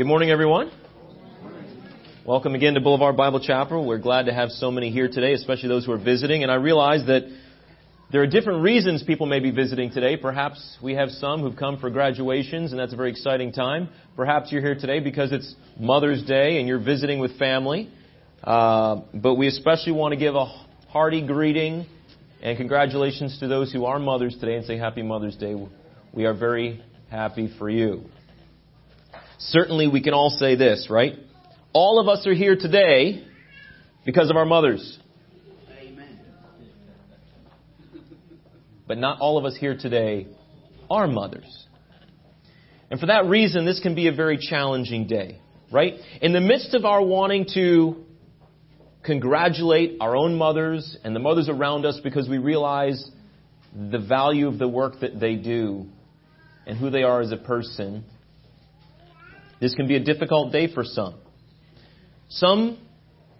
Good morning, everyone. Welcome again to Boulevard Bible Chapel. We're glad to have so many here today, especially those who are visiting. And I realize that there are different reasons people may be visiting today. Perhaps we have some who've come for graduations, and that's a very exciting time. Perhaps you're here today because it's Mother's Day and you're visiting with family. Uh, but we especially want to give a hearty greeting and congratulations to those who are mothers today and say Happy Mother's Day. We are very happy for you. Certainly, we can all say this, right? All of us are here today because of our mothers. Amen. But not all of us here today are mothers. And for that reason, this can be a very challenging day, right? In the midst of our wanting to congratulate our own mothers and the mothers around us because we realize the value of the work that they do and who they are as a person, this can be a difficult day for some. Some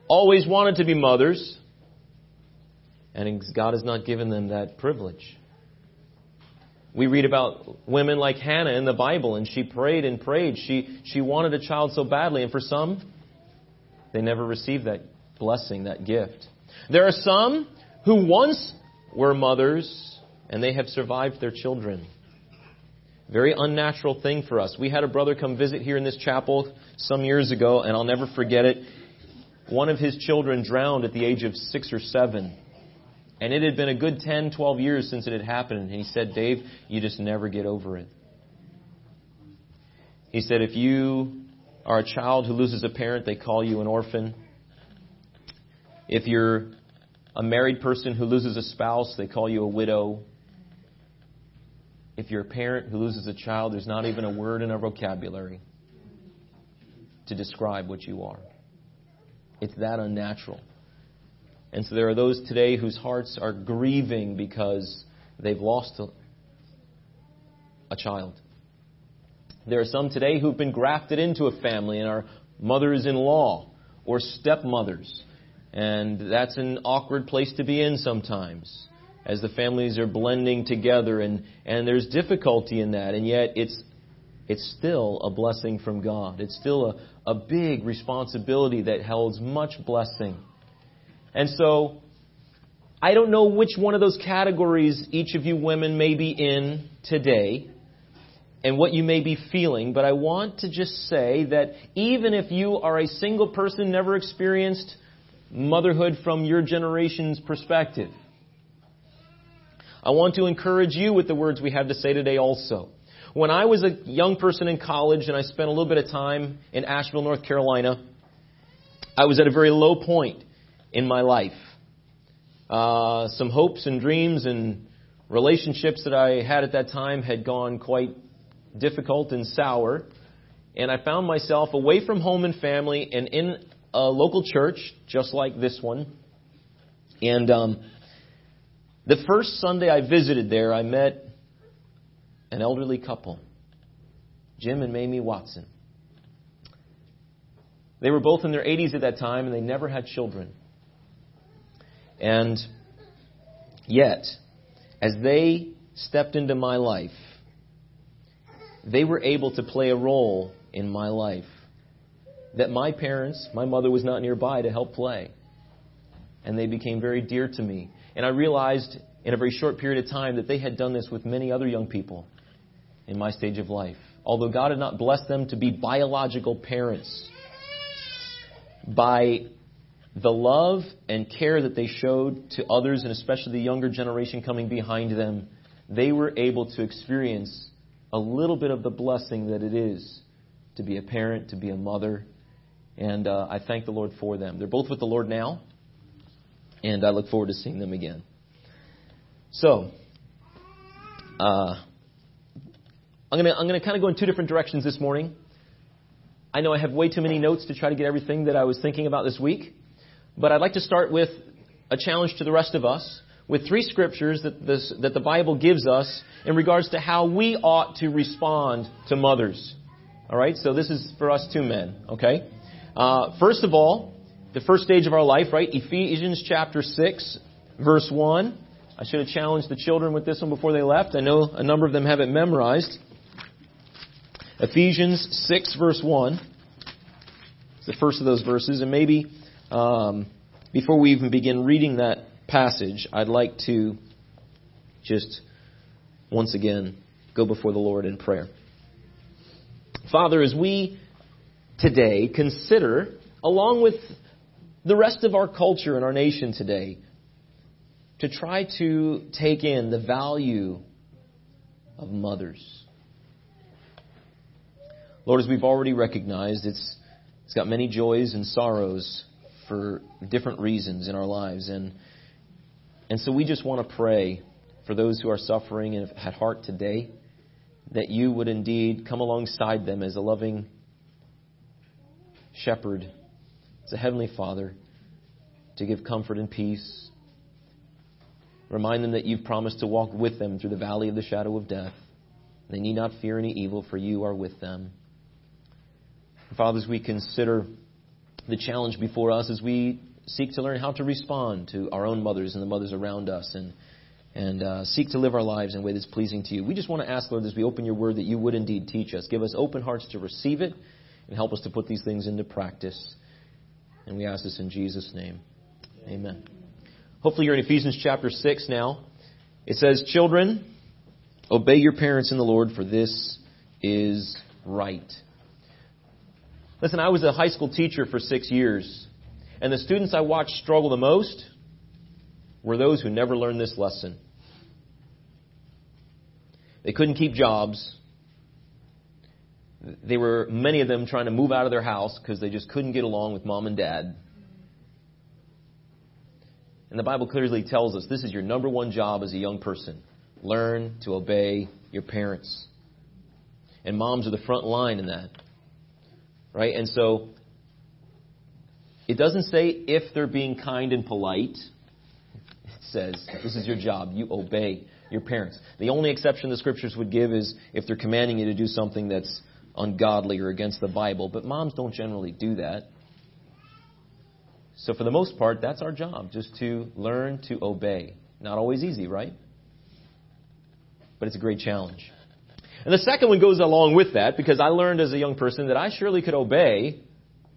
always wanted to be mothers, and God has not given them that privilege. We read about women like Hannah in the Bible, and she prayed and prayed. She, she wanted a child so badly, and for some, they never received that blessing, that gift. There are some who once were mothers, and they have survived their children. Very unnatural thing for us. We had a brother come visit here in this chapel some years ago, and I'll never forget it. One of his children drowned at the age of six or seven. And it had been a good 10, 12 years since it had happened. And he said, Dave, you just never get over it. He said, if you are a child who loses a parent, they call you an orphan. If you're a married person who loses a spouse, they call you a widow. If you're a parent who loses a child, there's not even a word in our vocabulary to describe what you are. It's that unnatural. And so there are those today whose hearts are grieving because they've lost a, a child. There are some today who've been grafted into a family and are mothers in law or stepmothers. And that's an awkward place to be in sometimes as the families are blending together and, and there's difficulty in that. And yet it's, it's still a blessing from God. It's still a, a big responsibility that holds much blessing. And so, I don't know which one of those categories each of you women may be in today and what you may be feeling, but I want to just say that even if you are a single person, never experienced motherhood from your generation's perspective, I want to encourage you with the words we have to say today also. When I was a young person in college and I spent a little bit of time in Asheville, North Carolina, I was at a very low point in my life. Uh, some hopes and dreams and relationships that I had at that time had gone quite difficult and sour. And I found myself away from home and family and in a local church, just like this one. And um, the first Sunday I visited there, I met an elderly couple, Jim and Mamie Watson. They were both in their 80s at that time, and they never had children. And yet, as they stepped into my life, they were able to play a role in my life that my parents, my mother was not nearby to help play. And they became very dear to me. And I realized in a very short period of time that they had done this with many other young people in my stage of life. Although God had not blessed them to be biological parents, by the love and care that they showed to others, and especially the younger generation coming behind them, they were able to experience a little bit of the blessing that it is to be a parent, to be a mother. And uh, I thank the Lord for them. They're both with the Lord now, and I look forward to seeing them again. So, uh, I'm going to I'm gonna kind of go in two different directions this morning. I know I have way too many notes to try to get everything that I was thinking about this week. But I'd like to start with a challenge to the rest of us with three scriptures that, this, that the Bible gives us in regards to how we ought to respond to mothers. All right, so this is for us two men, okay? Uh, first of all, the first stage of our life, right? Ephesians chapter 6, verse 1. I should have challenged the children with this one before they left. I know a number of them have it memorized. Ephesians 6, verse 1. It's the first of those verses, and maybe um, before we even begin reading that passage, I'd like to just once again go before the Lord in prayer. Father, as we today consider, along with the rest of our culture and our nation today, to try to take in the value of mothers. Lord, as we've already recognized, it's, it's got many joys and sorrows for different reasons in our lives. And, and so we just want to pray for those who are suffering and had heart today that you would indeed come alongside them as a loving shepherd, as a heavenly father, to give comfort and peace. Remind them that you've promised to walk with them through the valley of the shadow of death. They need not fear any evil, for you are with them. Fathers, we consider the challenge before us as we seek to learn how to respond to our own mothers and the mothers around us and, and uh, seek to live our lives in a way that's pleasing to you. We just want to ask, Lord, as we open your word, that you would indeed teach us. Give us open hearts to receive it and help us to put these things into practice. And we ask this in Jesus' name. Amen. Hopefully, you're in Ephesians chapter 6 now. It says, Children, obey your parents in the Lord, for this is right. Listen, I was a high school teacher for six years, and the students I watched struggle the most were those who never learned this lesson. They couldn't keep jobs. They were, many of them, trying to move out of their house because they just couldn't get along with mom and dad. And the Bible clearly tells us this is your number one job as a young person learn to obey your parents. And moms are the front line in that. Right? And so, it doesn't say if they're being kind and polite. It says, this is your job. You obey your parents. The only exception the scriptures would give is if they're commanding you to do something that's ungodly or against the Bible. But moms don't generally do that. So, for the most part, that's our job, just to learn to obey. Not always easy, right? But it's a great challenge. And the second one goes along with that because I learned as a young person that I surely could obey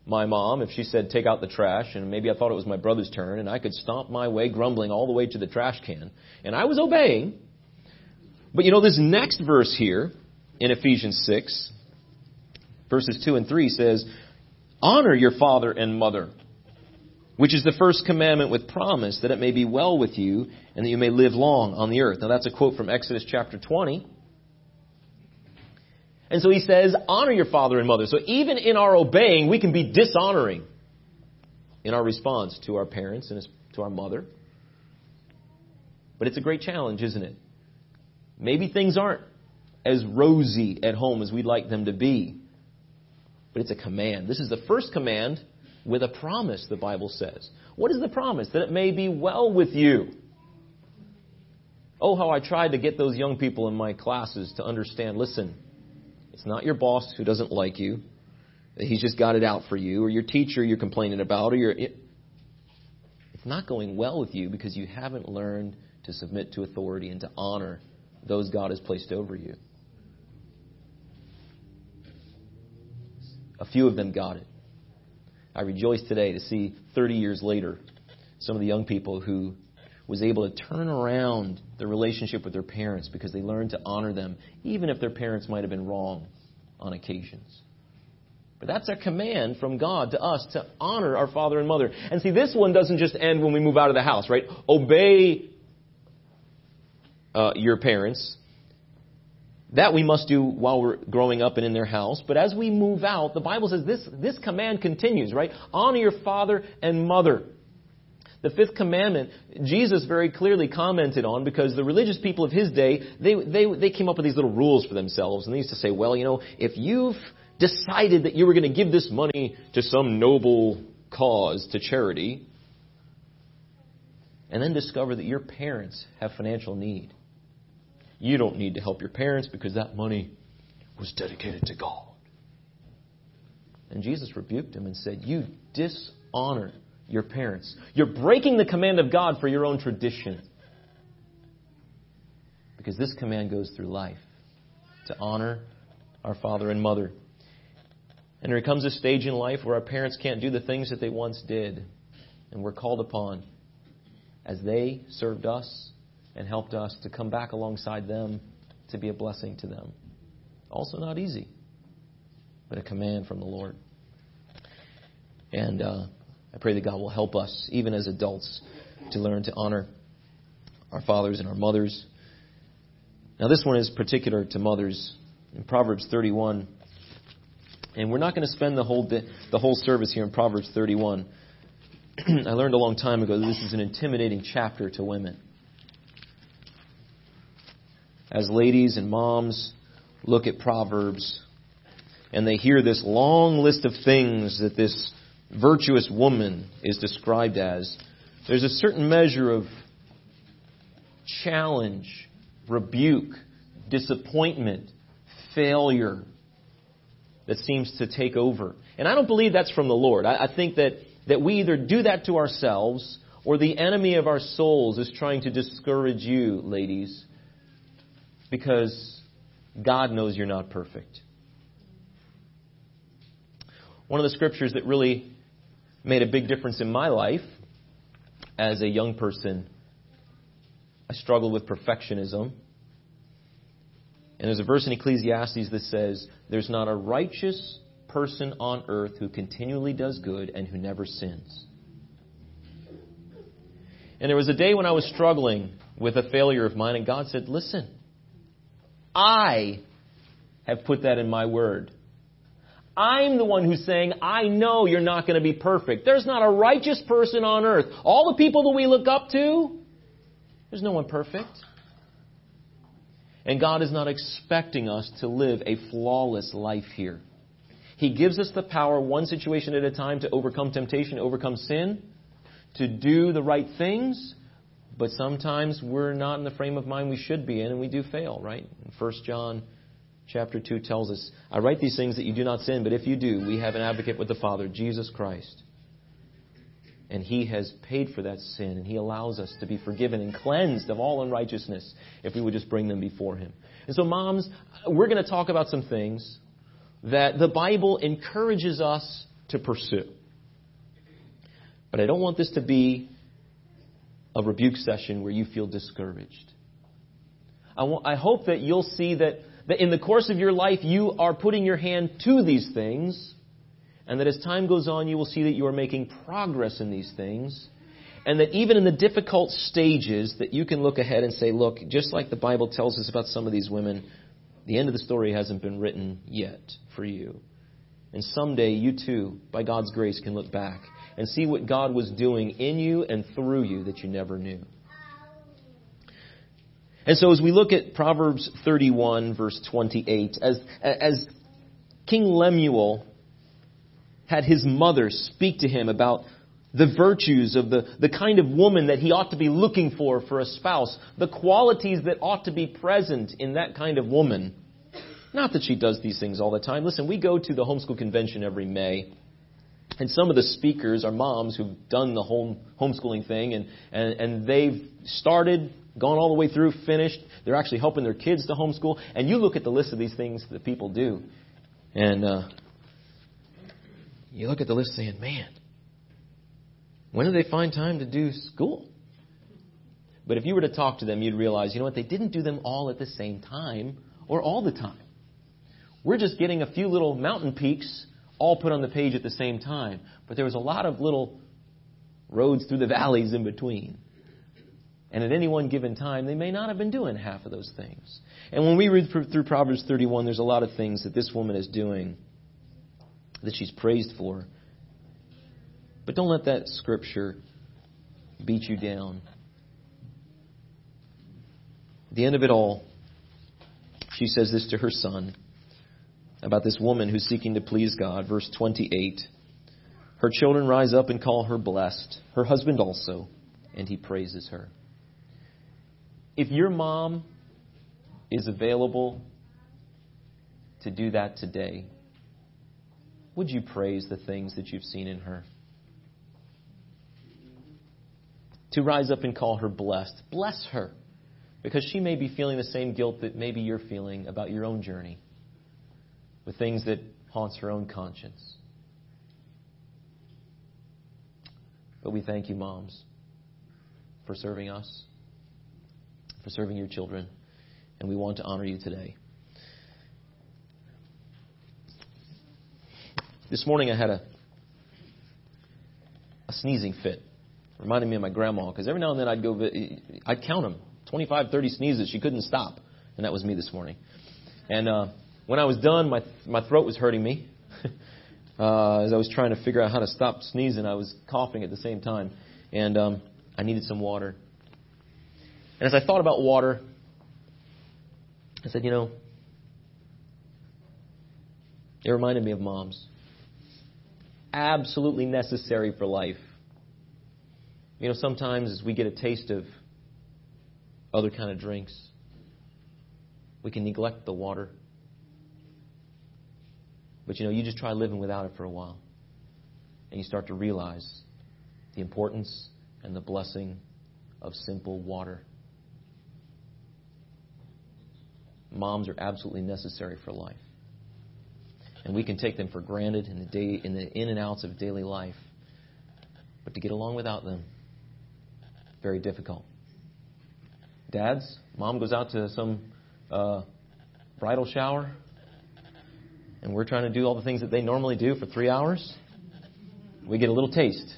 my mom if she said, take out the trash, and maybe I thought it was my brother's turn, and I could stomp my way grumbling all the way to the trash can. And I was obeying. But you know, this next verse here in Ephesians 6, verses 2 and 3 says, Honor your father and mother, which is the first commandment with promise that it may be well with you and that you may live long on the earth. Now that's a quote from Exodus chapter 20. And so he says, honor your father and mother. So even in our obeying, we can be dishonoring in our response to our parents and to our mother. But it's a great challenge, isn't it? Maybe things aren't as rosy at home as we'd like them to be. But it's a command. This is the first command with a promise, the Bible says. What is the promise? That it may be well with you. Oh, how I tried to get those young people in my classes to understand listen, it's not your boss who doesn't like you. He's just got it out for you, or your teacher you're complaining about, or your. It's not going well with you because you haven't learned to submit to authority and to honor those God has placed over you. A few of them got it. I rejoice today to see 30 years later some of the young people who was able to turn around their relationship with their parents because they learned to honor them, even if their parents might have been wrong on occasions. But that's a command from God to us to honor our father and mother. And see, this one doesn't just end when we move out of the house, right? Obey uh, your parents. That we must do while we're growing up and in their house. But as we move out, the Bible says this, this command continues, right? Honor your father and mother. The fifth commandment, Jesus very clearly commented on because the religious people of his day, they, they, they came up with these little rules for themselves. And they used to say, well, you know, if you've decided that you were going to give this money to some noble cause, to charity, and then discover that your parents have financial need, you don't need to help your parents because that money was dedicated to God. And Jesus rebuked him and said, You dishonor your parents. You're breaking the command of God for your own tradition. Because this command goes through life to honor our father and mother. And there comes a stage in life where our parents can't do the things that they once did. And we're called upon, as they served us and helped us, to come back alongside them to be a blessing to them. Also, not easy, but a command from the Lord. And uh, I pray that God will help us, even as adults, to learn to honor our fathers and our mothers. Now, this one is particular to mothers. In Proverbs 31, and we're not going to spend the whole, di- the whole service here in Proverbs 31. I learned a long time ago that this is an intimidating chapter to women. As ladies and moms look at Proverbs and they hear this long list of things that this virtuous woman is described as, there's a certain measure of challenge, rebuke, disappointment, failure that seems to take over. And I don't believe that's from the Lord. I, I think that, that we either do that to ourselves or the enemy of our souls is trying to discourage you, ladies, because God knows you're not perfect. One of the scriptures that really made a big difference in my life as a young person, I struggled with perfectionism. And there's a verse in Ecclesiastes that says, There's not a righteous person on earth who continually does good and who never sins. And there was a day when I was struggling with a failure of mine, and God said, Listen, I have put that in my word. I'm the one who's saying, I know you're not going to be perfect. There's not a righteous person on earth. All the people that we look up to, there's no one perfect. And God is not expecting us to live a flawless life here. He gives us the power, one situation at a time, to overcome temptation, overcome sin, to do the right things. But sometimes we're not in the frame of mind we should be in, and we do fail, right? First John chapter 2 tells us, I write these things that you do not sin, but if you do, we have an advocate with the Father, Jesus Christ. And He has paid for that sin, and He allows us to be forgiven and cleansed of all unrighteousness if we would just bring them before Him. And so, moms, we're going to talk about some things that the Bible encourages us to pursue. But I don't want this to be a rebuke session where you feel discouraged. I, want, I hope that you'll see that, that in the course of your life you are putting your hand to these things and that as time goes on, you will see that you are making progress in these things. And that even in the difficult stages, that you can look ahead and say, look, just like the Bible tells us about some of these women, the end of the story hasn't been written yet for you. And someday you too, by God's grace, can look back and see what God was doing in you and through you that you never knew. And so as we look at Proverbs 31 verse 28, as, as King Lemuel had his mother speak to him about the virtues of the, the kind of woman that he ought to be looking for for a spouse, the qualities that ought to be present in that kind of woman. Not that she does these things all the time. Listen, we go to the homeschool convention every May. And some of the speakers are moms who've done the home homeschooling thing and, and, and they've started, gone all the way through, finished. They're actually helping their kids to homeschool. And you look at the list of these things that people do. And uh, you look at the list saying, man, when do they find time to do school? But if you were to talk to them, you'd realize, you know what, they didn't do them all at the same time or all the time. We're just getting a few little mountain peaks all put on the page at the same time. But there was a lot of little roads through the valleys in between. And at any one given time, they may not have been doing half of those things. And when we read through Proverbs 31, there's a lot of things that this woman is doing that she's praised for. But don't let that scripture beat you down. At the end of it all, she says this to her son about this woman who's seeking to please God. Verse 28. Her children rise up and call her blessed, her husband also, and he praises her. If your mom is available to do that today, would you praise the things that you've seen in her? To rise up and call her blessed. Bless her. Because she may be feeling the same guilt that maybe you're feeling about your own journey. With things that haunts her own conscience. But we thank you, moms, for serving us, for serving your children, and we want to honor you today. This morning I had a, a sneezing fit. Reminded me of my grandma, because every now and then I'd go, I'd count them 25, 30 sneezes. She couldn't stop. And that was me this morning. And uh, when I was done, my, my throat was hurting me. uh, as I was trying to figure out how to stop sneezing, I was coughing at the same time. And um, I needed some water. And as I thought about water, I said, you know, it reminded me of moms. Absolutely necessary for life. You know, sometimes as we get a taste of other kind of drinks, we can neglect the water. But you know, you just try living without it for a while. And you start to realize the importance and the blessing of simple water. Moms are absolutely necessary for life. And we can take them for granted in the, day, in the in and outs of daily life. But to get along without them, very difficult. Dads, mom goes out to some uh, bridal shower, and we're trying to do all the things that they normally do for three hours. We get a little taste.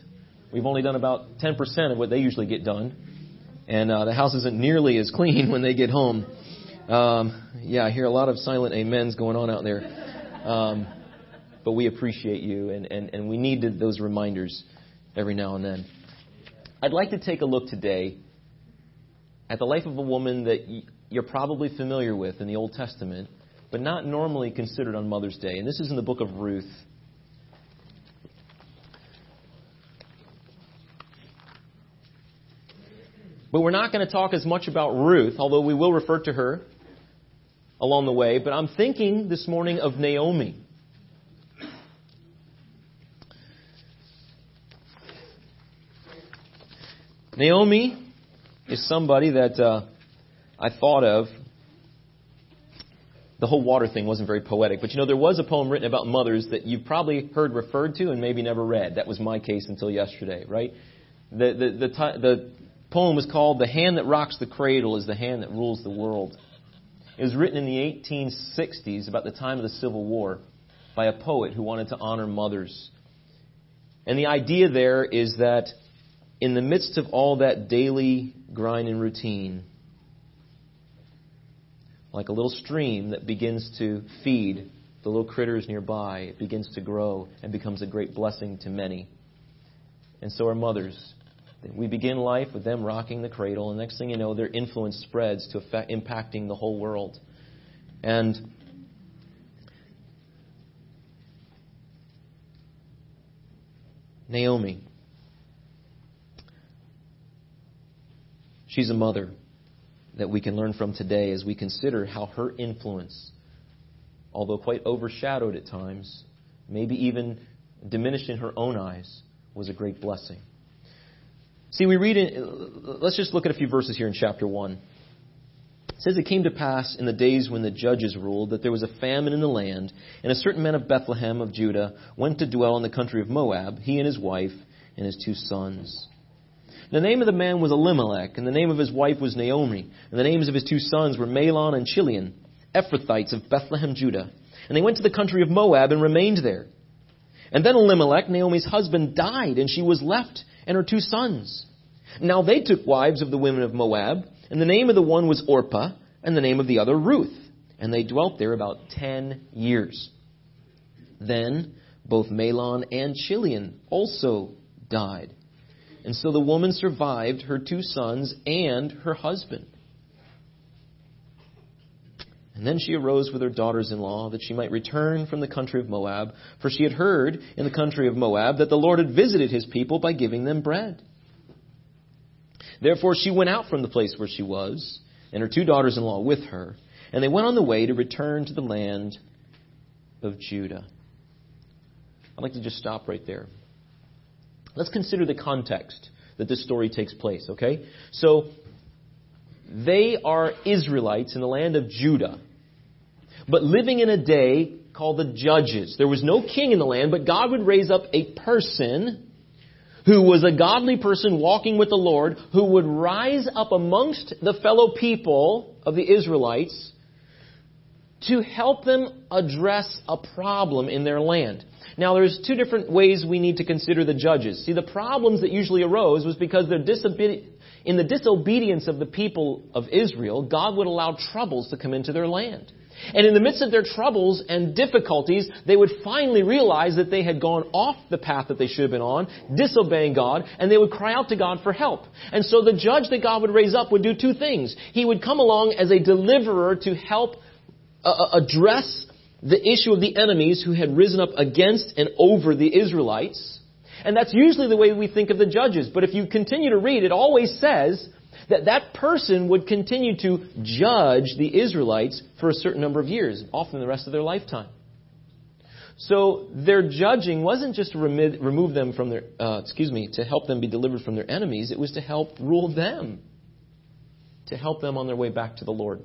We've only done about 10% of what they usually get done, and uh, the house isn't nearly as clean when they get home. Um, yeah, I hear a lot of silent amens going on out there. Um, but we appreciate you, and, and, and we need those reminders every now and then. I'd like to take a look today at the life of a woman that you're probably familiar with in the Old Testament, but not normally considered on Mother's Day. And this is in the book of Ruth. But we're not going to talk as much about Ruth, although we will refer to her along the way. But I'm thinking this morning of Naomi. Naomi is somebody that uh, I thought of. The whole water thing wasn't very poetic, but you know, there was a poem written about mothers that you've probably heard referred to and maybe never read. That was my case until yesterday, right? The, the, the, the poem was called The Hand That Rocks the Cradle is the Hand That Rules the World. It was written in the 1860s, about the time of the Civil War, by a poet who wanted to honor mothers. And the idea there is that in the midst of all that daily grind and routine, like a little stream that begins to feed the little critters nearby, it begins to grow and becomes a great blessing to many. And so are mothers. We begin life with them rocking the cradle, and next thing you know, their influence spreads to affect, impacting the whole world. And Naomi, She's a mother that we can learn from today as we consider how her influence, although quite overshadowed at times, maybe even diminished in her own eyes, was a great blessing. See, we read in, let's just look at a few verses here in chapter 1. It says, It came to pass in the days when the judges ruled that there was a famine in the land, and a certain man of Bethlehem of Judah went to dwell in the country of Moab, he and his wife and his two sons. The name of the man was Elimelech, and the name of his wife was Naomi, and the names of his two sons were Mahlon and Chilion, Ephrathites of Bethlehem, Judah. And they went to the country of Moab and remained there. And then Elimelech, Naomi's husband, died, and she was left and her two sons. Now they took wives of the women of Moab, and the name of the one was Orpah, and the name of the other Ruth. And they dwelt there about ten years. Then both Mahlon and Chilion also died. And so the woman survived her two sons and her husband. And then she arose with her daughters in law that she might return from the country of Moab, for she had heard in the country of Moab that the Lord had visited his people by giving them bread. Therefore she went out from the place where she was, and her two daughters in law with her, and they went on the way to return to the land of Judah. I'd like to just stop right there. Let's consider the context that this story takes place, okay? So, they are Israelites in the land of Judah, but living in a day called the judges. There was no king in the land, but God would raise up a person who was a godly person walking with the Lord, who would rise up amongst the fellow people of the Israelites to help them address a problem in their land. Now there's two different ways we need to consider the judges. See, the problems that usually arose was because they're disobedient, in the disobedience of the people of Israel, God would allow troubles to come into their land. And in the midst of their troubles and difficulties, they would finally realize that they had gone off the path that they should have been on, disobeying God, and they would cry out to God for help. And so the judge that God would raise up would do two things. He would come along as a deliverer to help uh, uh address the issue of the enemies who had risen up against and over the Israelites. And that's usually the way we think of the judges. But if you continue to read, it always says that that person would continue to judge the Israelites for a certain number of years, often the rest of their lifetime. So their judging wasn't just to remove them from their, uh, excuse me, to help them be delivered from their enemies. It was to help rule them, to help them on their way back to the Lord.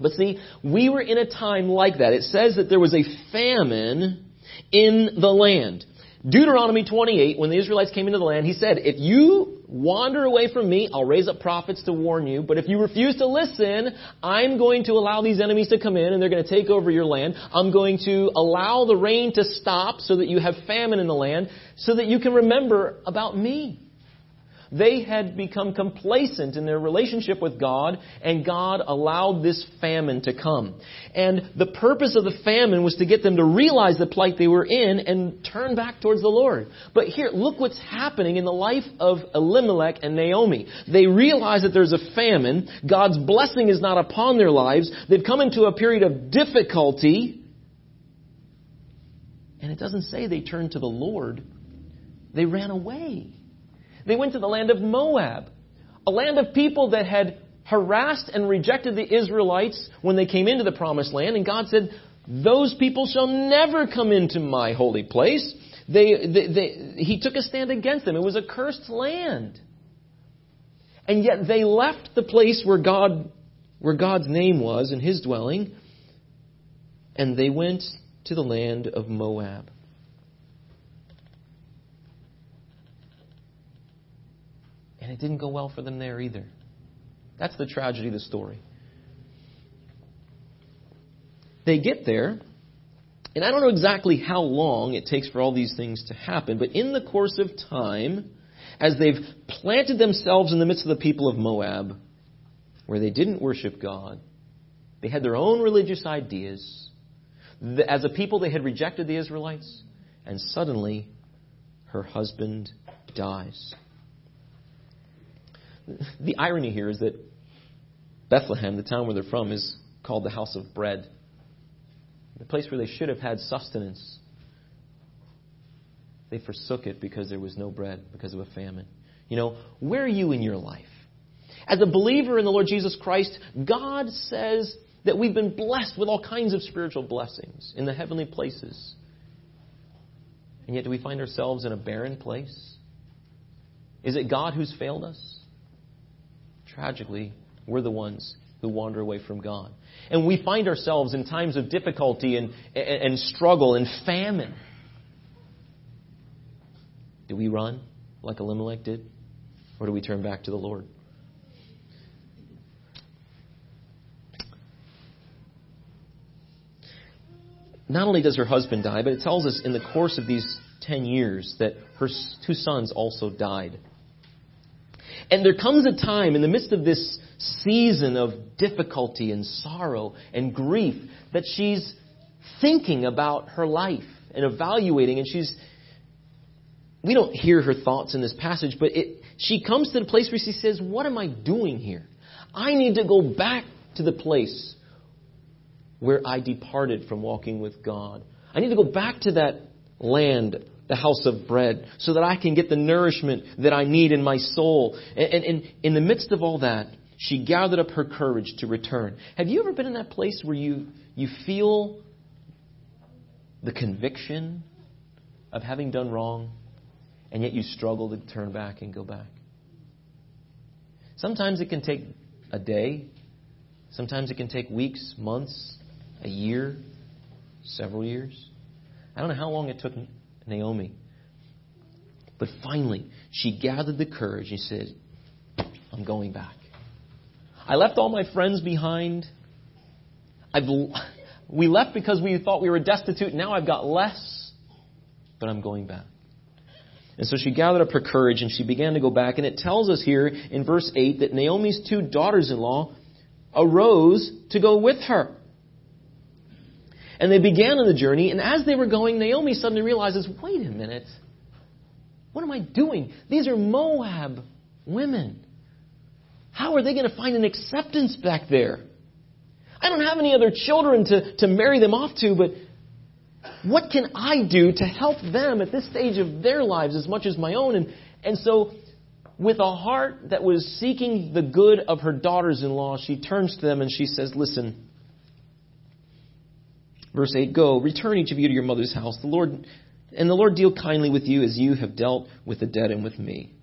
But see, we were in a time like that. It says that there was a famine in the land. Deuteronomy 28, when the Israelites came into the land, he said, if you wander away from me, I'll raise up prophets to warn you. But if you refuse to listen, I'm going to allow these enemies to come in and they're going to take over your land. I'm going to allow the rain to stop so that you have famine in the land so that you can remember about me. They had become complacent in their relationship with God, and God allowed this famine to come. And the purpose of the famine was to get them to realize the plight they were in and turn back towards the Lord. But here, look what's happening in the life of Elimelech and Naomi. They realize that there's a famine. God's blessing is not upon their lives. They've come into a period of difficulty. And it doesn't say they turned to the Lord. They ran away. They went to the land of Moab, a land of people that had harassed and rejected the Israelites when they came into the promised land. And God said, Those people shall never come into my holy place. They, they, they, he took a stand against them. It was a cursed land. And yet they left the place where God, where God's name was and his dwelling, and they went to the land of Moab. It didn't go well for them there either. That's the tragedy of the story. They get there, and I don't know exactly how long it takes for all these things to happen, but in the course of time, as they've planted themselves in the midst of the people of Moab, where they didn't worship God, they had their own religious ideas. As a people, they had rejected the Israelites, and suddenly her husband dies the irony here is that Bethlehem, the town where they're from, is called the house of bread. The place where they should have had sustenance. They forsook it because there was no bread, because of a famine. You know, where are you in your life? As a believer in the Lord Jesus Christ, God says that we've been blessed with all kinds of spiritual blessings in the heavenly places. And yet, do we find ourselves in a barren place? Is it God who's failed us? Tragically, we're the ones who wander away from God. And we find ourselves in times of difficulty and, and, and struggle and famine. Do we run like Elimelech did? Or do we turn back to the Lord? Not only does her husband die, but it tells us in the course of these 10 years that her two sons also died. And there comes a time in the midst of this season of difficulty and sorrow and grief that she's thinking about her life and evaluating, and she's. We don't hear her thoughts in this passage, but it, she comes to the place where she says, What am I doing here? I need to go back to the place where I departed from walking with God. I need to go back to that land the house of bread so that I can get the nourishment that I need in my soul. And, and, in the midst of all that, she gathered up her courage to return. Have you ever been in that place where you, you feel the conviction of having done wrong, and yet you struggle to turn back and go back? Sometimes it can take a day, sometimes it can take weeks, months, a year. several years. I don't know how long it took Naomi. But finally, she gathered the courage and said, I'm going back. I left all my friends behind. I've, we left because we thought we were destitute. Now I've got less, but I'm going back. And so she gathered up her courage and she began to go back. And it tells us here in verse 8 that Naomi's two daughters in law arose to go with her. And they began on the journey, and as they were going, Naomi suddenly realizes wait a minute. What am I doing? These are Moab women. How are they going to find an acceptance back there? I don't have any other children to, to marry them off to, but what can I do to help them at this stage of their lives as much as my own? And, and so, with a heart that was seeking the good of her daughters in law, she turns to them and she says, Listen, verse 8, Go, return each of you to your mother's house. The Lord and the Lord deal kindly with you as you have dealt with the dead and with me.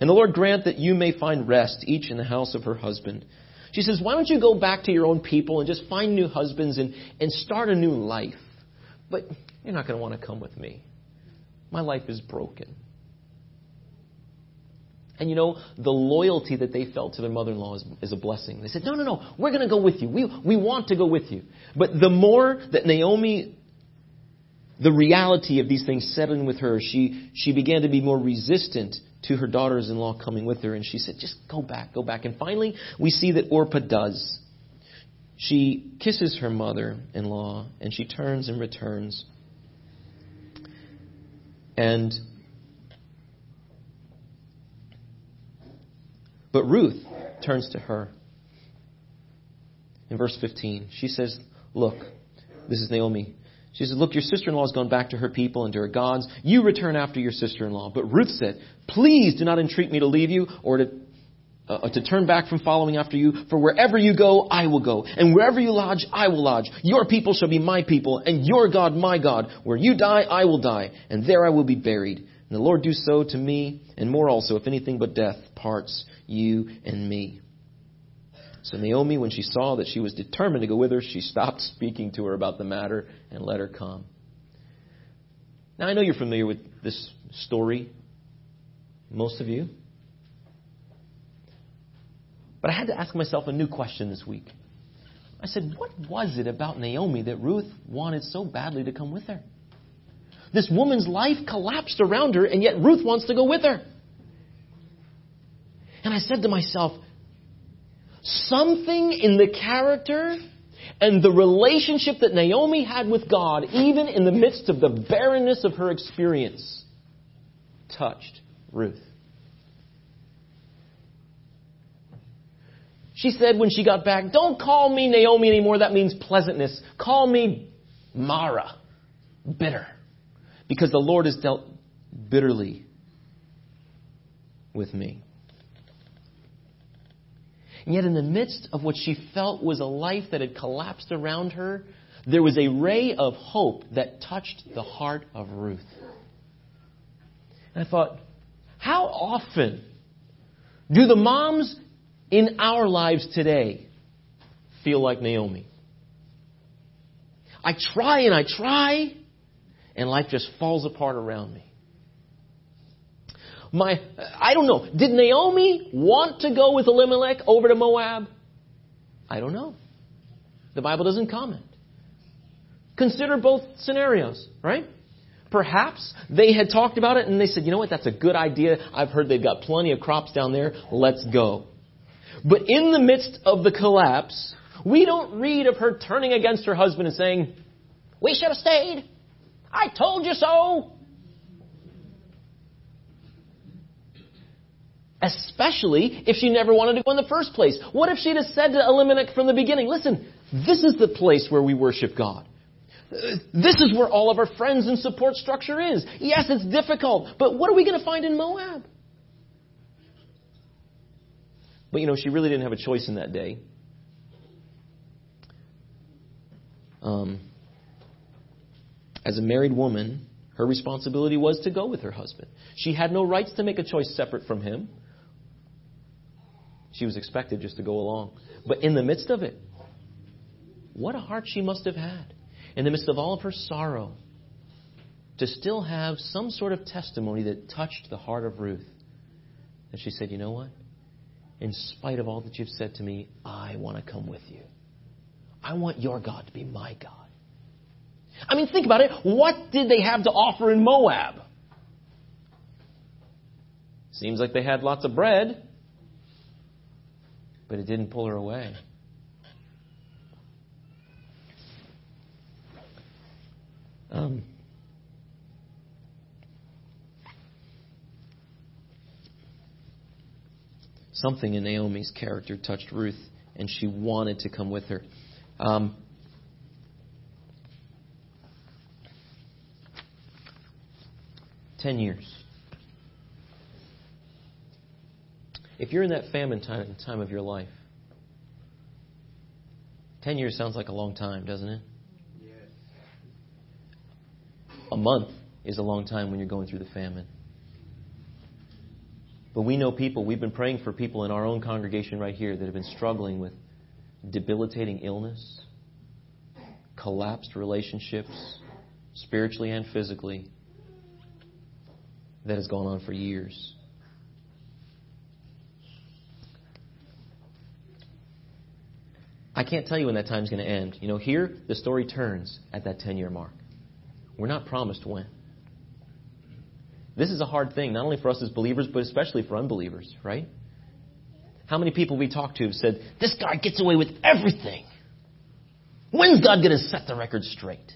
And the Lord grant that you may find rest, each in the house of her husband. She says, Why don't you go back to your own people and just find new husbands and, and start a new life? But you're not going to want to come with me. My life is broken. And you know, the loyalty that they felt to their mother in law is, is, a blessing. They said, No, no, no, we're going to go with you. We, we want to go with you. But the more that Naomi the reality of these things settling with her, she, she began to be more resistant to her daughters in law coming with her. And she said, just go back, go back. And finally, we see that Orpah does. She kisses her mother in law and she turns and returns. And but Ruth turns to her. In verse 15, she says, Look, this is Naomi. She said, Look, your sister in law has gone back to her people and to her gods. You return after your sister in law. But Ruth said, Please do not entreat me to leave you or to, uh, to turn back from following after you. For wherever you go, I will go. And wherever you lodge, I will lodge. Your people shall be my people, and your God my God. Where you die, I will die, and there I will be buried. And the Lord do so to me, and more also, if anything but death parts you and me. So Naomi, when she saw that she was determined to go with her, she stopped speaking to her about the matter and let her come. Now, I know you're familiar with this story, most of you. But I had to ask myself a new question this week. I said, What was it about Naomi that Ruth wanted so badly to come with her? This woman's life collapsed around her, and yet Ruth wants to go with her. And I said to myself, something in the character and the relationship that Naomi had with God, even in the midst of the barrenness of her experience, touched Ruth. She said when she got back, Don't call me Naomi anymore. That means pleasantness. Call me Mara, bitter. Because the Lord has dealt bitterly with me. And yet, in the midst of what she felt was a life that had collapsed around her, there was a ray of hope that touched the heart of Ruth. And I thought, how often do the moms in our lives today feel like Naomi? I try and I try, and life just falls apart around me my, I don't know. Did Naomi want to go with Elimelech over to Moab? I don't know. The Bible doesn't comment. Consider both scenarios, right? Perhaps they had talked about it and they said, you know what, that's a good idea. I've heard they've got plenty of crops down there. Let's go. But in the midst of the collapse, we don't read of her turning against her husband and saying, we should have stayed. I told you so. Especially if she never wanted to go in the first place. What if she'd have said to Elimelech from the beginning, listen, this is the place where we worship God. This is where all of our friends and support structure is. Yes, it's difficult, but what are we going to find in Moab? But you know, she really didn't have a choice in that day. Um, as a married woman, her responsibility was to go with her husband. She had no rights to make a choice separate from him. She was expected just to go along. But in the midst of it, what a heart she must have had. in the midst of all of her sorrow, to still have some sort of testimony that touched the heart of Ruth. And she said, You know what? In spite of all that you've said to me, I want to come with you. I want your God to be my God. I mean, think about it. What did they have to offer in Moab? Seems like they had lots of bread, but it didn't pull her away. Um, something in Naomi's character touched Ruth, and she wanted to come with her. Um, ten years. If you're in that famine time, time of your life, ten years sounds like a long time, doesn't it? A month is a long time when you're going through the famine. But we know people, we've been praying for people in our own congregation right here that have been struggling with debilitating illness, collapsed relationships, spiritually and physically, that has gone on for years. I can't tell you when that time's going to end. You know, here, the story turns at that 10 year mark. We're not promised when. This is a hard thing, not only for us as believers, but especially for unbelievers, right? How many people we talk to have said, This guy gets away with everything. When's God going to set the record straight?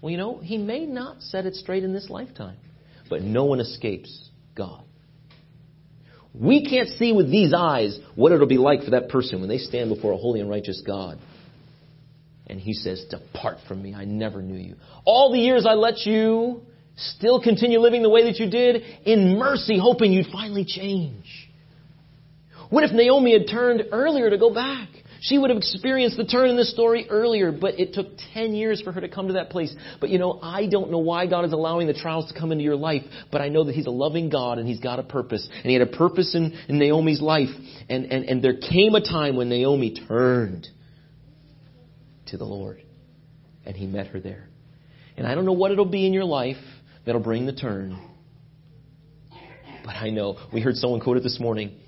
Well, you know, He may not set it straight in this lifetime, but no one escapes God. We can't see with these eyes what it'll be like for that person when they stand before a holy and righteous God. And he says, Depart from me, I never knew you. All the years I let you still continue living the way that you did in mercy, hoping you'd finally change. What if Naomi had turned earlier to go back? She would have experienced the turn in this story earlier, but it took 10 years for her to come to that place. But you know, I don't know why God is allowing the trials to come into your life, but I know that He's a loving God and He's got a purpose. And He had a purpose in, in Naomi's life. And, and, and there came a time when Naomi turned to the Lord. And He met her there. And I don't know what it'll be in your life that'll bring the turn. But I know, we heard someone quote it this morning.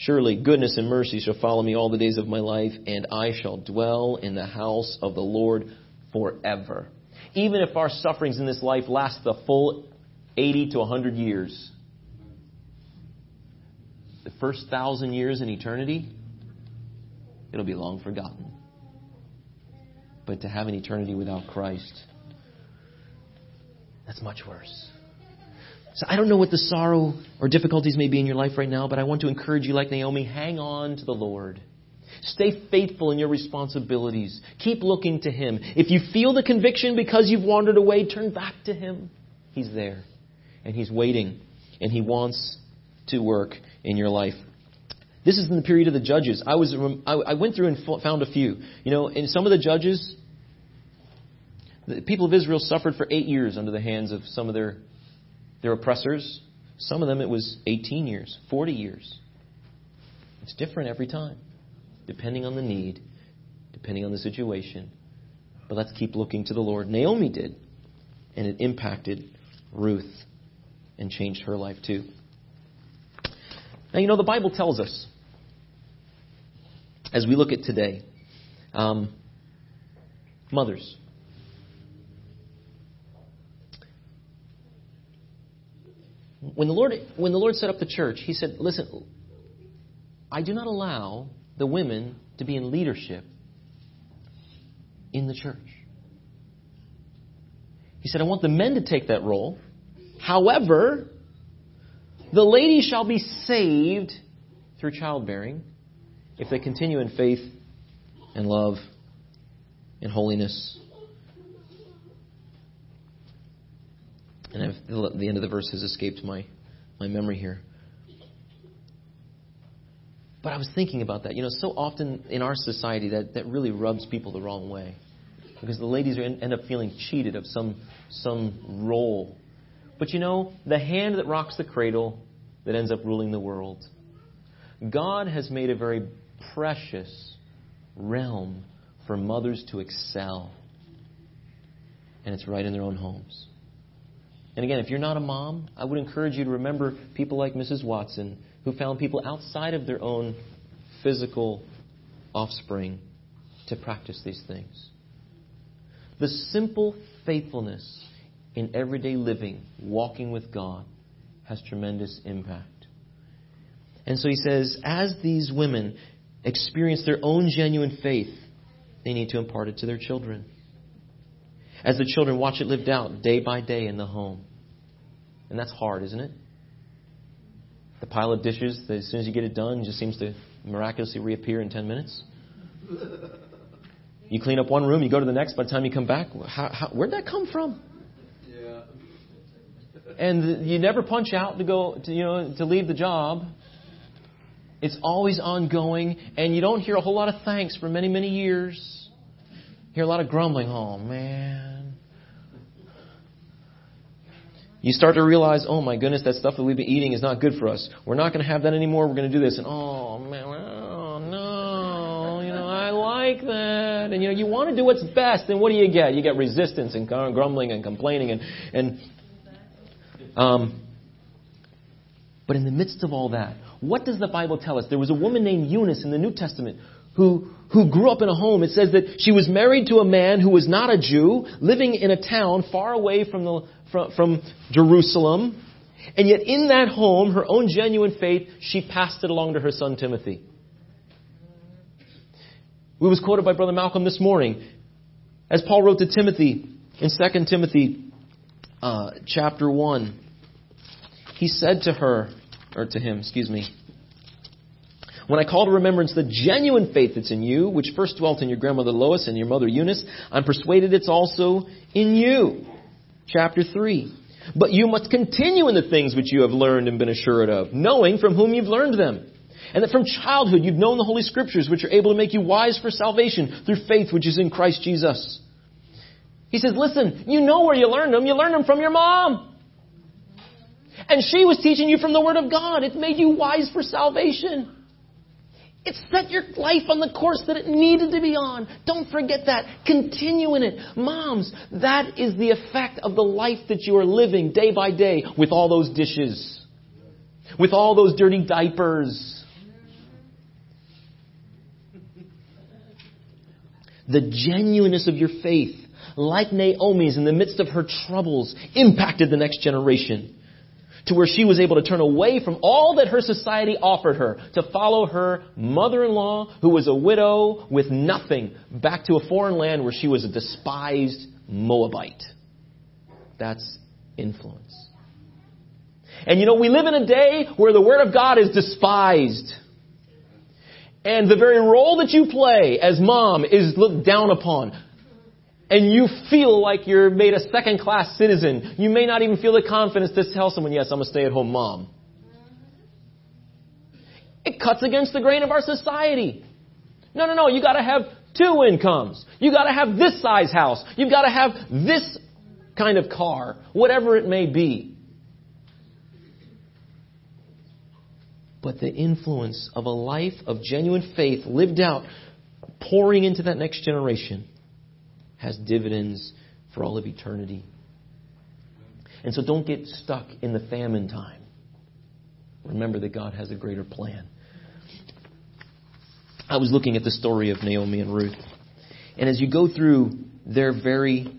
Surely goodness and mercy shall follow me all the days of my life, and I shall dwell in the house of the Lord forever. Even if our sufferings in this life last the full 80 to 100 years, the first thousand years in eternity, it'll be long forgotten. But to have an eternity without Christ, that's much worse. So I don't know what the sorrow or difficulties may be in your life right now, but I want to encourage you, like Naomi, hang on to the Lord. Stay faithful in your responsibilities. Keep looking to Him. If you feel the conviction because you've wandered away, turn back to Him. He's there. And He's waiting. And He wants to work in your life. This is in the period of the judges. I was I went through and found a few. You know, in some of the judges, the people of Israel suffered for eight years under the hands of some of their, their oppressors. Some of them it was 18 years, 40 years. It's different every time, depending on the need, depending on the situation. But let's keep looking to the Lord. Naomi did, and it impacted Ruth and changed her life too. Now, you know, the Bible tells us, as we look at today, um, mothers, When the Lord, when the Lord set up the church, He said, Listen, I do not allow the women to be in leadership in the church. He said, I want the men to take that role. However, the ladies shall be saved through childbearing if they continue in faith and love and holiness And I've, the end of the verse has escaped my, my memory here. But I was thinking about that. You know, so often in our society that, that really rubs people the wrong way. Because the ladies are, end up feeling cheated of some, some role. But you know, the hand that rocks the cradle that ends up ruling the world. God has made a very precious realm for mothers to excel and it's right in their own homes. And again, if you're not a mom, I would encourage you to remember people like Mrs. Watson who found people outside of their own physical offspring to practice these things. The simple faithfulness in everyday living, walking with God, has tremendous impact. And so he says, as these women experience their own genuine faith, they need to impart it to their children. As the children watch it lived out day by day in the home. And that's hard, isn't it? The pile of dishes, as soon as you get it done, just seems to miraculously reappear in 10 minutes. You clean up one room, you go to the next. By the time you come back, how, how, where'd that come from? Yeah. And you never punch out to go, to, you know, to leave the job. It's always ongoing, and you don't hear a whole lot of thanks for many, many years. You hear a lot of grumbling. Oh man. You start to realize, oh my goodness, that stuff that we've been eating is not good for us. We're not going to have that anymore. We're going to do this. And oh man, oh no, you know, I like that. And you know, you want to do what's best. And what do you get? You get resistance and grumbling and complaining and and um. But in the midst of all that, what does the Bible tell us? There was a woman named Eunice in the New Testament who, who grew up in a home. It says that she was married to a man who was not a Jew, living in a town far away from, the, from, from Jerusalem. And yet in that home, her own genuine faith, she passed it along to her son Timothy. We was quoted by Brother Malcolm this morning. As Paul wrote to Timothy in 2 Timothy uh, chapter 1, he said to her, or to him, excuse me. When I call to remembrance the genuine faith that's in you, which first dwelt in your grandmother Lois and your mother Eunice, I'm persuaded it's also in you. Chapter 3. But you must continue in the things which you have learned and been assured of, knowing from whom you've learned them. And that from childhood you've known the Holy Scriptures, which are able to make you wise for salvation through faith which is in Christ Jesus. He says, listen, you know where you learned them. You learned them from your mom. And she was teaching you from the Word of God. It made you wise for salvation. It set your life on the course that it needed to be on. Don't forget that. Continue in it. Moms, that is the effect of the life that you are living day by day with all those dishes, with all those dirty diapers. The genuineness of your faith, like Naomi's in the midst of her troubles, impacted the next generation to where she was able to turn away from all that her society offered her to follow her mother-in-law, who was a widow with nothing, back to a foreign land where she was a despised Moabite. That's influence. And you know, we live in a day where the Word of God is despised. And the very role that you play as mom is looked down upon and you feel like you're made a second class citizen, you may not even feel the confidence to tell someone, yes, I'm a stay at home mom. It cuts against the grain of our society. No, no, no, you gotta have two incomes. You gotta have this size house. You've gotta have this kind of car, whatever it may be. But the influence of a life of genuine faith lived out, pouring into that next generation, has dividends for all of eternity. And so don't get stuck in the famine time. Remember that God has a greater plan. I was looking at the story of Naomi and Ruth. And as you go through their very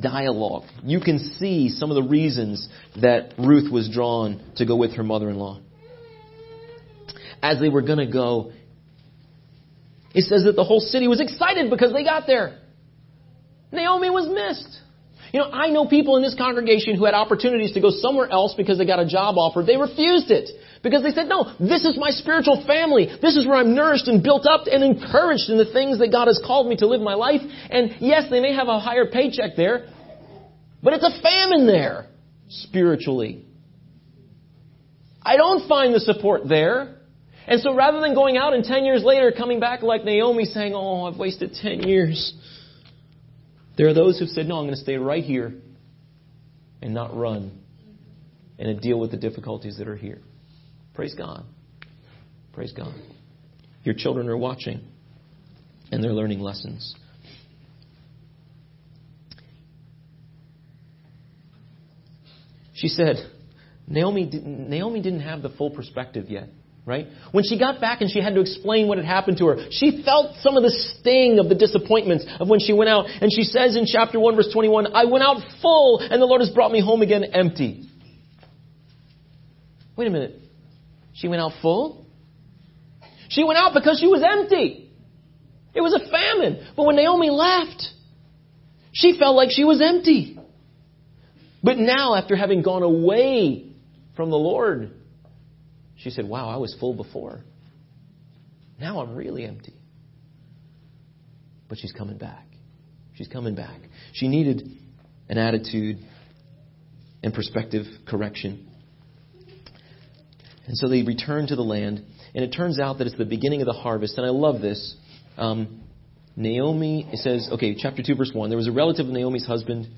dialogue, you can see some of the reasons that Ruth was drawn to go with her mother in law. As they were going to go, it says that the whole city was excited because they got there. Naomi was missed. You know, I know people in this congregation who had opportunities to go somewhere else because they got a job offer. They refused it because they said, no, this is my spiritual family. This is where I'm nourished and built up and encouraged in the things that God has called me to live my life. And yes, they may have a higher paycheck there, but it's a famine there spiritually. I don't find the support there. And so rather than going out and 10 years later coming back like Naomi saying, oh, I've wasted 10 years. There are those who've said, No, I'm going to stay right here and not run and deal with the difficulties that are here. Praise God. Praise God. Your children are watching and they're learning lessons. She said, Naomi, didn't, Naomi didn't have the full perspective yet right? When she got back and she had to explain what had happened to her, she felt some of the sting of the disappointments of when she went out. And she says in chapter 1 verse 21, I went out full and the Lord has brought me home again empty. Wait a minute. She went out full? She went out because she was empty. It was a famine. But when Naomi left, she felt like she was empty. But now, after having gone away from the Lord, she said, Wow, I was full before. Now I'm really empty. But she's coming back. She's coming back. She needed an attitude and perspective correction. And so they return to the land, and it turns out that it's the beginning of the harvest. And I love this. Um, Naomi, it says, okay, chapter 2, verse 1. There was a relative of Naomi's husband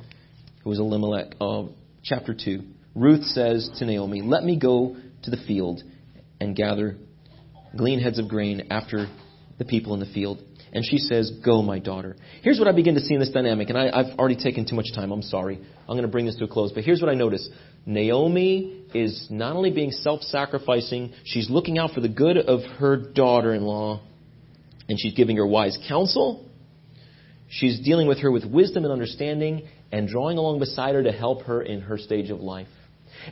who was Elimelech. Uh, chapter 2. Ruth says to Naomi, Let me go to the field and gather, glean heads of grain after the people in the field. And she says, Go, my daughter. Here's what I begin to see in this dynamic, and I, have already taken too much time. I'm sorry. I'm going to bring this to a close. But here's what I notice Naomi is not only being self sacrificing, she's looking out for the good of her daughter in law, and she's giving her wise counsel. She's dealing with her with wisdom and understanding, and drawing along beside her to help her in her stage of life.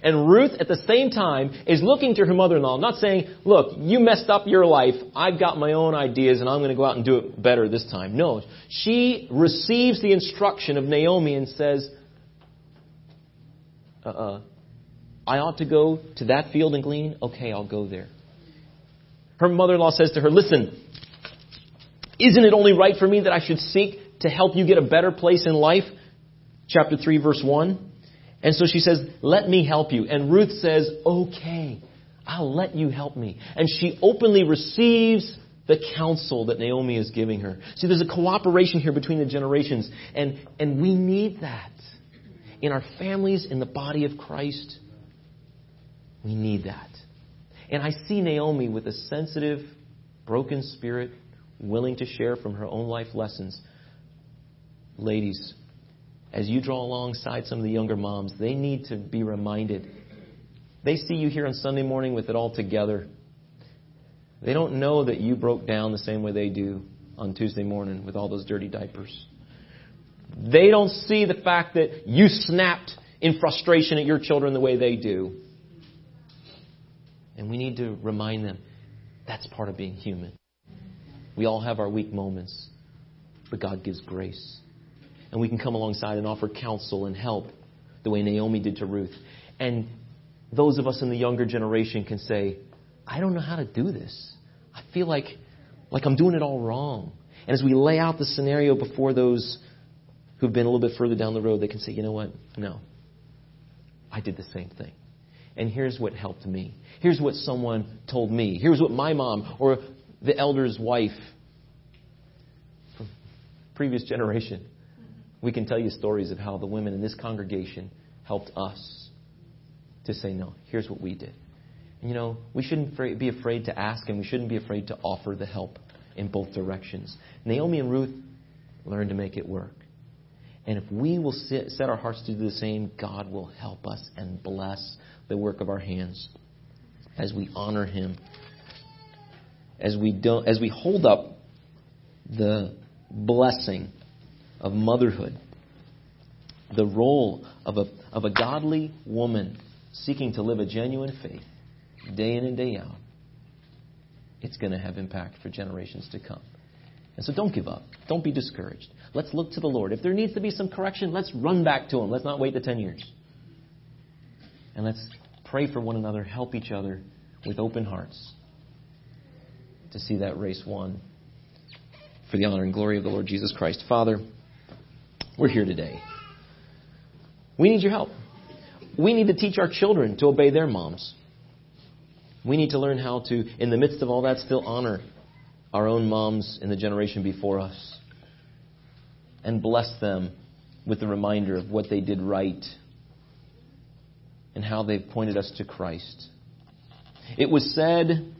And Ruth, at the same time, is looking to her mother in law, not saying, Look, you messed up your life. I've got my own ideas and I'm going to go out and do it better this time. No. She receives the instruction of Naomi and says, uh uh I ought to go to that field and glean? Okay, I'll go there. Her mother in law says to her, Listen, isn't it only right for me that I should seek to help you get a better place in life? Chapter 3, verse 1. And so she says, Let me help you. And Ruth says, Okay, I'll let you help me. And she openly receives the counsel that Naomi is giving her. See, there's a cooperation here between the generations, and, and we need that. In our families, in the body of Christ, we need that. And I see Naomi with a sensitive, broken spirit, willing to share from her own life lessons. Ladies, as you draw alongside some of the younger moms, they need to be reminded. They see you here on Sunday morning with it all together. They don't know that you broke down the same way they do on Tuesday morning with all those dirty diapers. They don't see the fact that you snapped in frustration at your children the way they do. And we need to remind them that's part of being human. We all have our weak moments, but God gives grace and we can come alongside and offer counsel and help the way Naomi did to Ruth. And those of us in the younger generation can say, I don't know how to do this. I feel like, like I'm doing it all wrong. And as we lay out the scenario before those who've been a little bit further down the road, they can say, you know what? No. I did the same thing. And here's what helped me. Here's what someone told me. Here's what my mom or the elder's wife from previous generation we can tell you stories of how the women in this congregation helped us to say, no, here's what we did. You know, we shouldn't be afraid to ask and we shouldn't be afraid to offer the help in both directions. Naomi and Ruth learned to make it work. And if we will set our hearts to do the same, God will help us and bless the work of our hands as we honor Him, as we don't, as we hold up the blessing of motherhood, the role of a, of a godly woman seeking to live a genuine faith day in and day out, it's going to have impact for generations to come. And so don't give up. Don't be discouraged. Let's look to the Lord. If there needs to be some correction, let's run back to Him. Let's not wait the 10 years. And let's pray for one another, help each other with open hearts to see that race won for the honor and glory of the Lord Jesus Christ. Father, we're here today. We need your help. We need to teach our children to obey their moms. We need to learn how to, in the midst of all that, still honor our own moms in the generation before us and bless them with the reminder of what they did right and how they've pointed us to Christ. It was said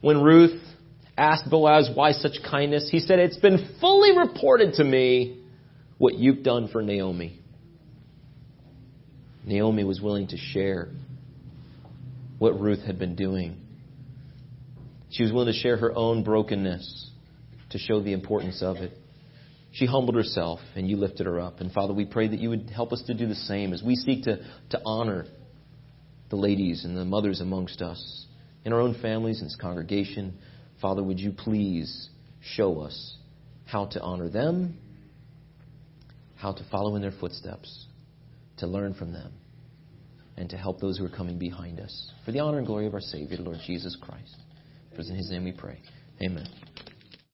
when Ruth asked Boaz, Why such kindness? He said, It's been fully reported to me what you've done for Naomi. Naomi was willing to share what Ruth had been doing. She was willing to share her own brokenness to show the importance of it. She humbled herself and you lifted her up. And Father, we pray that you would help us to do the same as we seek to, to honor the ladies and the mothers amongst us in our own families and this congregation. Father, would you please show us how to honor them, how to follow in their footsteps, to learn from them, and to help those who are coming behind us. For the honor and glory of our Savior, the Lord Jesus Christ. For in his name we pray. Amen.